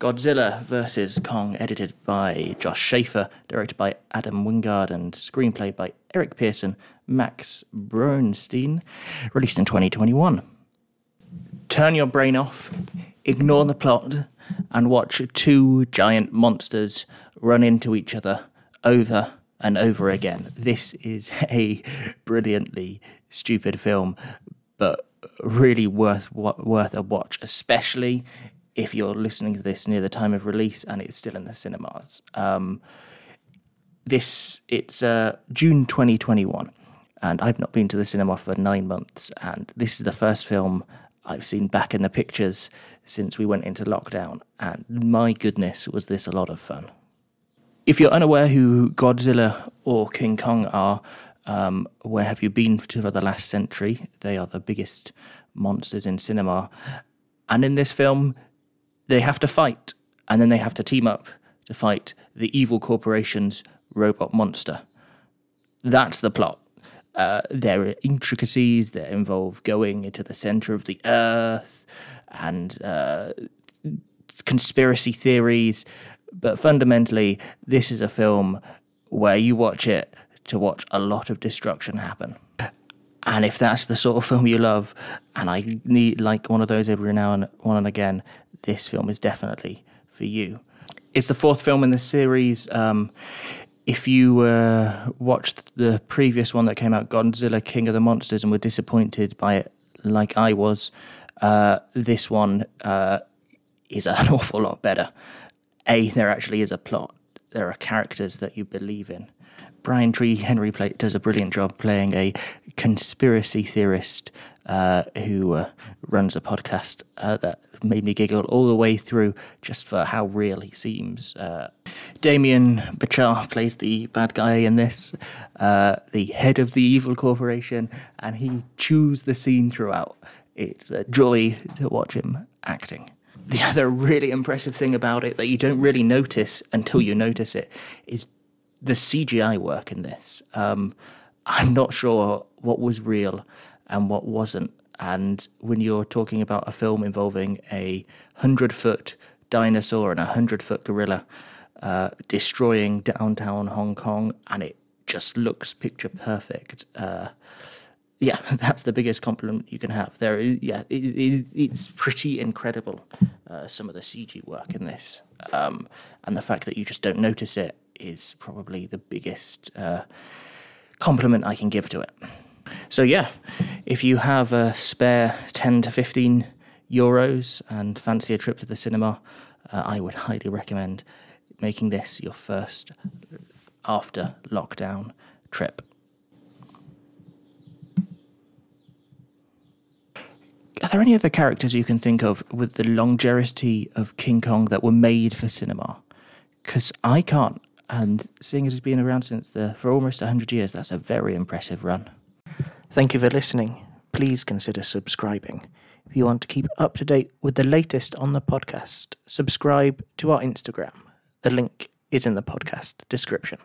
Godzilla vs. Kong, edited by Josh Schaeffer, directed by Adam Wingard, and screenplay by Eric Pearson, Max Borenstein, released in 2021. Turn your brain off, ignore the plot, and watch two giant monsters run into each other over and over again. This is a brilliantly stupid film, but really worth worth a watch, especially if you're listening to this near the time of release and it's still in the cinemas. Um, this it's uh, June 2021, and I've not been to the cinema for nine months, and this is the first film I've seen back in the pictures since we went into lockdown, and my goodness, was this a lot of fun. If you're unaware who Godzilla or King Kong are, um, where have you been for the last century? They are the biggest monsters in cinema. And in this film, they have to fight, and then they have to team up to fight the evil corporation's robot monster. That's the plot. Uh, there are intricacies that involve going into the center of the earth and uh, conspiracy theories. But fundamentally, this is a film where you watch it to watch a lot of destruction happen. And if that's the sort of film you love, and I need like one of those every now and one and again, this film is definitely for you. It's the fourth film in the series. Um, if you uh, watched the previous one that came out, Godzilla King of the Monsters, and were disappointed by it, like I was, uh, this one uh, is an awful lot better. A, there actually is a plot. There are characters that you believe in. Brian Tyree Henry play, does a brilliant job playing a conspiracy theorist uh, who uh, runs a podcast uh, that made me giggle all the way through just for how real he seems. Uh, Damien Bichir plays the bad guy in this, uh, the head of the evil corporation, and he chews the scene throughout. It's a joy to watch him acting. The other really impressive thing about it that you don't really notice until you notice it is the CGI work in this. Um, I'm not sure what was real and what wasn't. And when you're talking about a film involving a hundred foot dinosaur and a hundred foot gorilla uh, destroying downtown Hong Kong, and it just looks picture perfect. Uh, yeah, that's the biggest compliment you can have. There, yeah, it, it, it's pretty incredible. Uh, some of the CG work in this, um, and the fact that you just don't notice it is probably the biggest uh, compliment I can give to it. So, yeah, if you have a spare 10 to 15 euros and fancy a trip to the cinema, uh, I would highly recommend making this your first after lockdown trip. Are there any other characters you can think of with the longevity of King Kong that were made for cinema? Because I can't. And seeing as it's been around since the for almost 100 years, that's a very impressive run. Thank you for listening. Please consider subscribing. If you want to keep up to date with the latest on the podcast, subscribe to our Instagram. The link is in the podcast description.